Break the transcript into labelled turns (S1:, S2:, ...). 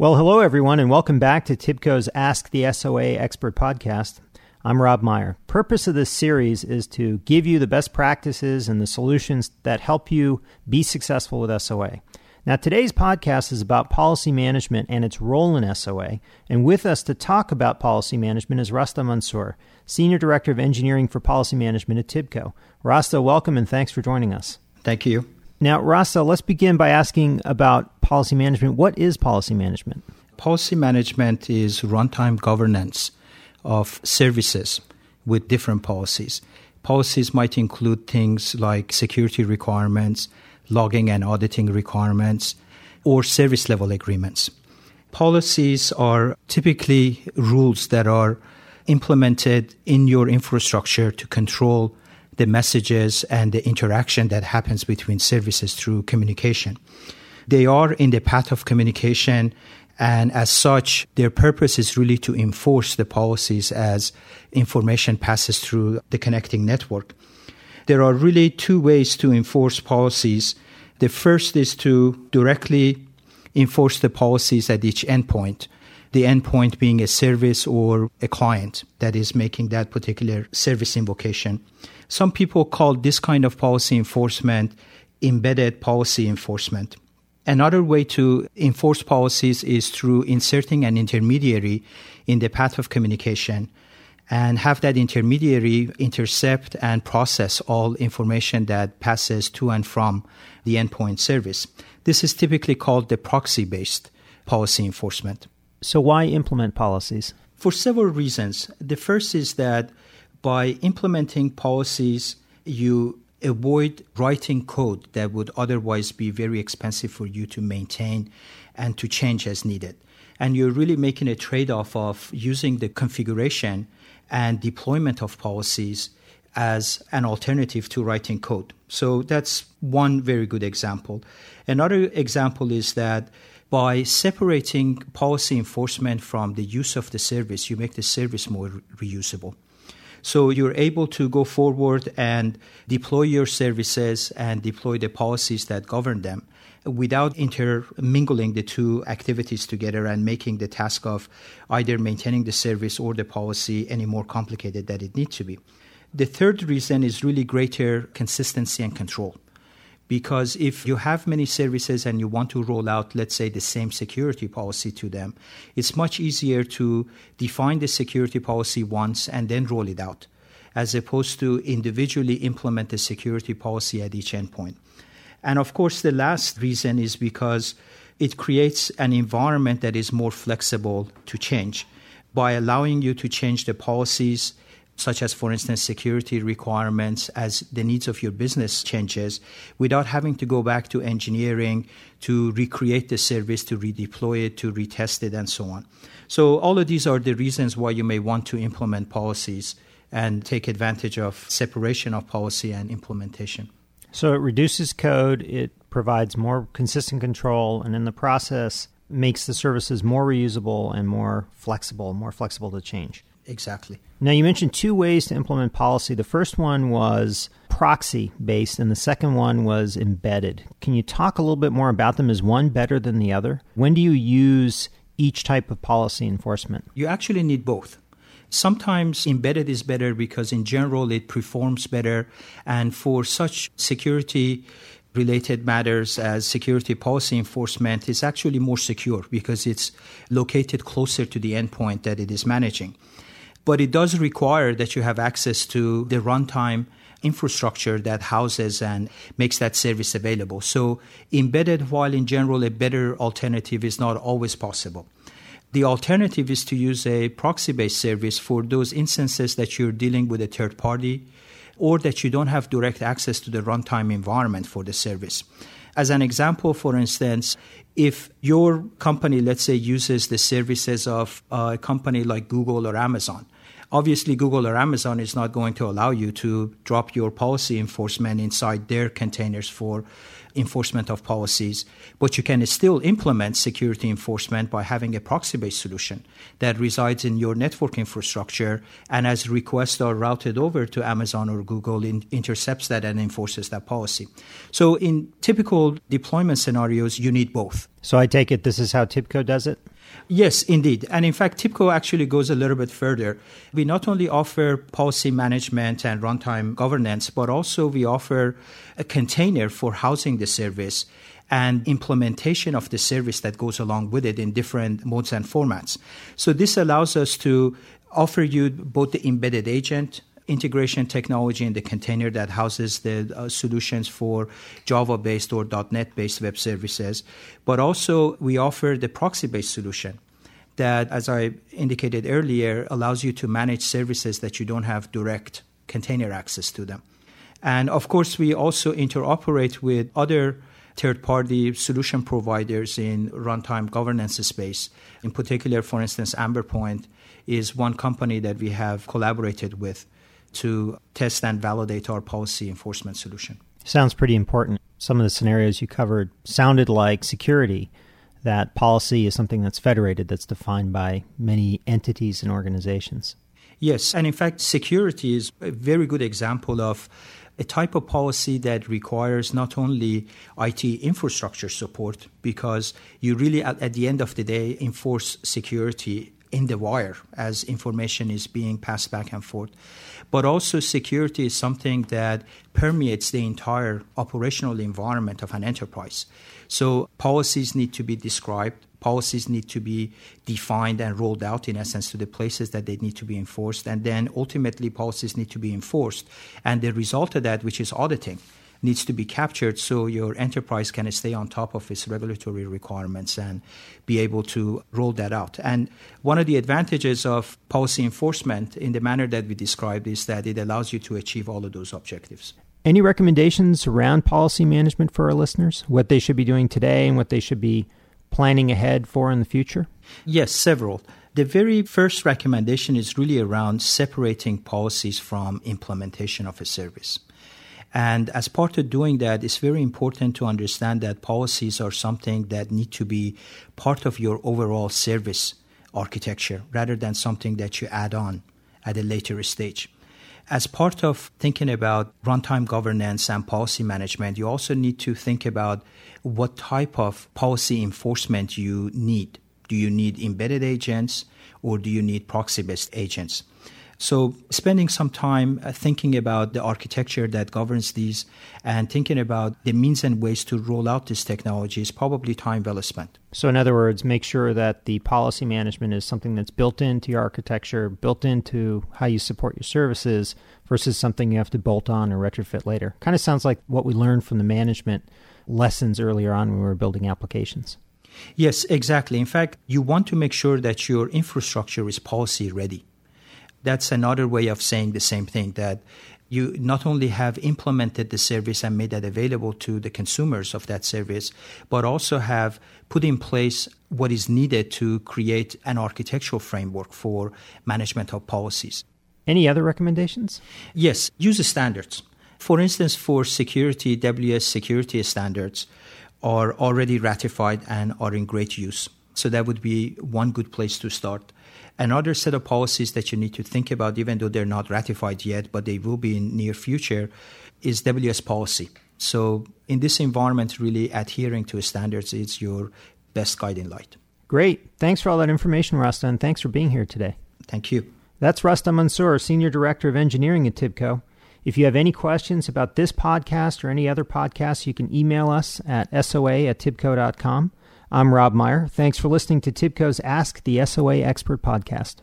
S1: Well, hello, everyone, and welcome back to TIBCO's Ask the SOA Expert podcast. I'm Rob Meyer. Purpose of this series is to give you the best practices and the solutions that help you be successful with SOA. Now, today's podcast is about policy management and its role in SOA. And with us to talk about policy management is Rasta Mansour, Senior Director of Engineering for Policy Management at TIBCO. Rasta, welcome and thanks for joining us.
S2: Thank you.
S1: Now, Rasta, let's begin by asking about policy management. What is policy management?
S2: Policy management is runtime governance of services with different policies. Policies might include things like security requirements, logging and auditing requirements, or service level agreements. Policies are typically rules that are implemented in your infrastructure to control the messages and the interaction that happens between services through communication. They are in the path of communication, and as such, their purpose is really to enforce the policies as information passes through the connecting network. There are really two ways to enforce policies. The first is to directly enforce the policies at each endpoint the endpoint being a service or a client that is making that particular service invocation. Some people call this kind of policy enforcement embedded policy enforcement. Another way to enforce policies is through inserting an intermediary in the path of communication and have that intermediary intercept and process all information that passes to and from the endpoint service. This is typically called the proxy based policy enforcement.
S1: So, why implement policies?
S2: For several reasons. The first is that by implementing policies, you avoid writing code that would otherwise be very expensive for you to maintain and to change as needed. And you're really making a trade off of using the configuration and deployment of policies as an alternative to writing code. So that's one very good example. Another example is that by separating policy enforcement from the use of the service, you make the service more reusable. So you're able to go forward and deploy your services and deploy the policies that govern them without intermingling the two activities together and making the task of either maintaining the service or the policy any more complicated than it needs to be. The third reason is really greater consistency and control because if you have many services and you want to roll out, let's say, the same security policy to them, it's much easier to define the security policy once and then roll it out, as opposed to individually implement the security policy at each endpoint. And of course, the last reason is because it creates an environment that is more flexible to change by allowing you to change the policies such as, for instance, security requirements as the needs of your business changes, without having to go back to engineering to recreate the service, to redeploy it, to retest it, and so on. So, all of these are the reasons why you may want to implement policies and take advantage of separation of policy and implementation.
S1: So, it reduces code, it provides more consistent control, and in the process, makes the services more reusable and more flexible, more flexible to change.
S2: Exactly.
S1: Now, you mentioned two ways to implement policy. The first one was proxy based, and the second one was embedded. Can you talk a little bit more about them? Is one better than the other? When do you use each type of policy enforcement?
S2: You actually need both. Sometimes embedded is better because, in general, it performs better. And for such security related matters as security policy enforcement is actually more secure because it's located closer to the endpoint that it is managing but it does require that you have access to the runtime infrastructure that houses and makes that service available. So, embedded, while in general a better alternative, is not always possible. The alternative is to use a proxy based service for those instances that you're dealing with a third party or that you don't have direct access to the runtime environment for the service. As an example, for instance, if your company, let's say, uses the services of uh, a company like Google or Amazon, obviously Google or Amazon is not going to allow you to drop your policy enforcement inside their containers for enforcement of policies, but you can still implement security enforcement by having a proxy based solution that resides in your network infrastructure and as requests are routed over to Amazon or Google, in, intercepts that and enforces that policy. So, in typical deployment scenarios, you need both.
S1: So, I take it this is how TIBCO does it?
S2: Yes, indeed. And in fact, TIBCO actually goes a little bit further. We not only offer policy management and runtime governance, but also we offer a container for housing the service and implementation of the service that goes along with it in different modes and formats. So this allows us to offer you both the embedded agent integration technology in the container that houses the uh, solutions for Java based or .NET based web services. But also, we offer the proxy based solution that, as I indicated earlier, allows you to manage services that you don't have direct container access to them. And of course, we also interoperate with other third party solution providers in runtime governance space. In particular, for instance, Amberpoint is one company that we have collaborated with to test and validate our policy enforcement solution.
S1: Sounds pretty important. Some of the scenarios you covered sounded like security, that policy is something that's federated, that's defined by many entities and organizations.
S2: Yes, and in fact, security is a very good example of a type of policy that requires not only IT infrastructure support, because you really, at, at the end of the day, enforce security in the wire as information is being passed back and forth. But also, security is something that permeates the entire operational environment of an enterprise. So, policies need to be described, policies need to be defined and rolled out, in essence, to the places that they need to be enforced. And then ultimately, policies need to be enforced. And the result of that, which is auditing, needs to be captured so your enterprise can stay on top of its regulatory requirements and be able to roll that out. And one of the advantages of policy enforcement in the manner that we described is that it allows you to achieve all of those objectives.
S1: Any recommendations around policy management for our listeners? What they should be doing today and what they should be planning ahead for in the future?
S2: Yes, several. The very first recommendation is really around separating policies from implementation of a service. And as part of doing that, it's very important to understand that policies are something that need to be part of your overall service architecture rather than something that you add on at a later stage. As part of thinking about runtime governance and policy management, you also need to think about what type of policy enforcement you need. Do you need embedded agents or do you need proxy based agents? So, spending some time uh, thinking about the architecture that governs these and thinking about the means and ways to roll out this technology is probably time well spent.
S1: So, in other words, make sure that the policy management is something that's built into your architecture, built into how you support your services versus something you have to bolt on or retrofit later. Kind of sounds like what we learned from the management lessons earlier on when we were building applications.
S2: Yes, exactly. In fact, you want to make sure that your infrastructure is policy ready that's another way of saying the same thing that you not only have implemented the service and made that available to the consumers of that service, but also have put in place what is needed to create an architectural framework for management of policies.
S1: Any other recommendations?
S2: Yes, use standards. For instance, for security, WS security standards are already ratified and are in great use. So that would be one good place to start. Another set of policies that you need to think about, even though they're not ratified yet, but they will be in near future, is WS policy. So in this environment, really adhering to standards is your best guiding light.
S1: Great. Thanks for all that information, Rasta, and thanks for being here today.
S2: Thank you.
S1: That's Rasta Mansour, Senior Director of Engineering at TIBCO. If you have any questions about this podcast or any other podcast, you can email us at soa at tibco.com. I'm Rob Meyer. Thanks for listening to TIBCO's Ask the SOA Expert podcast.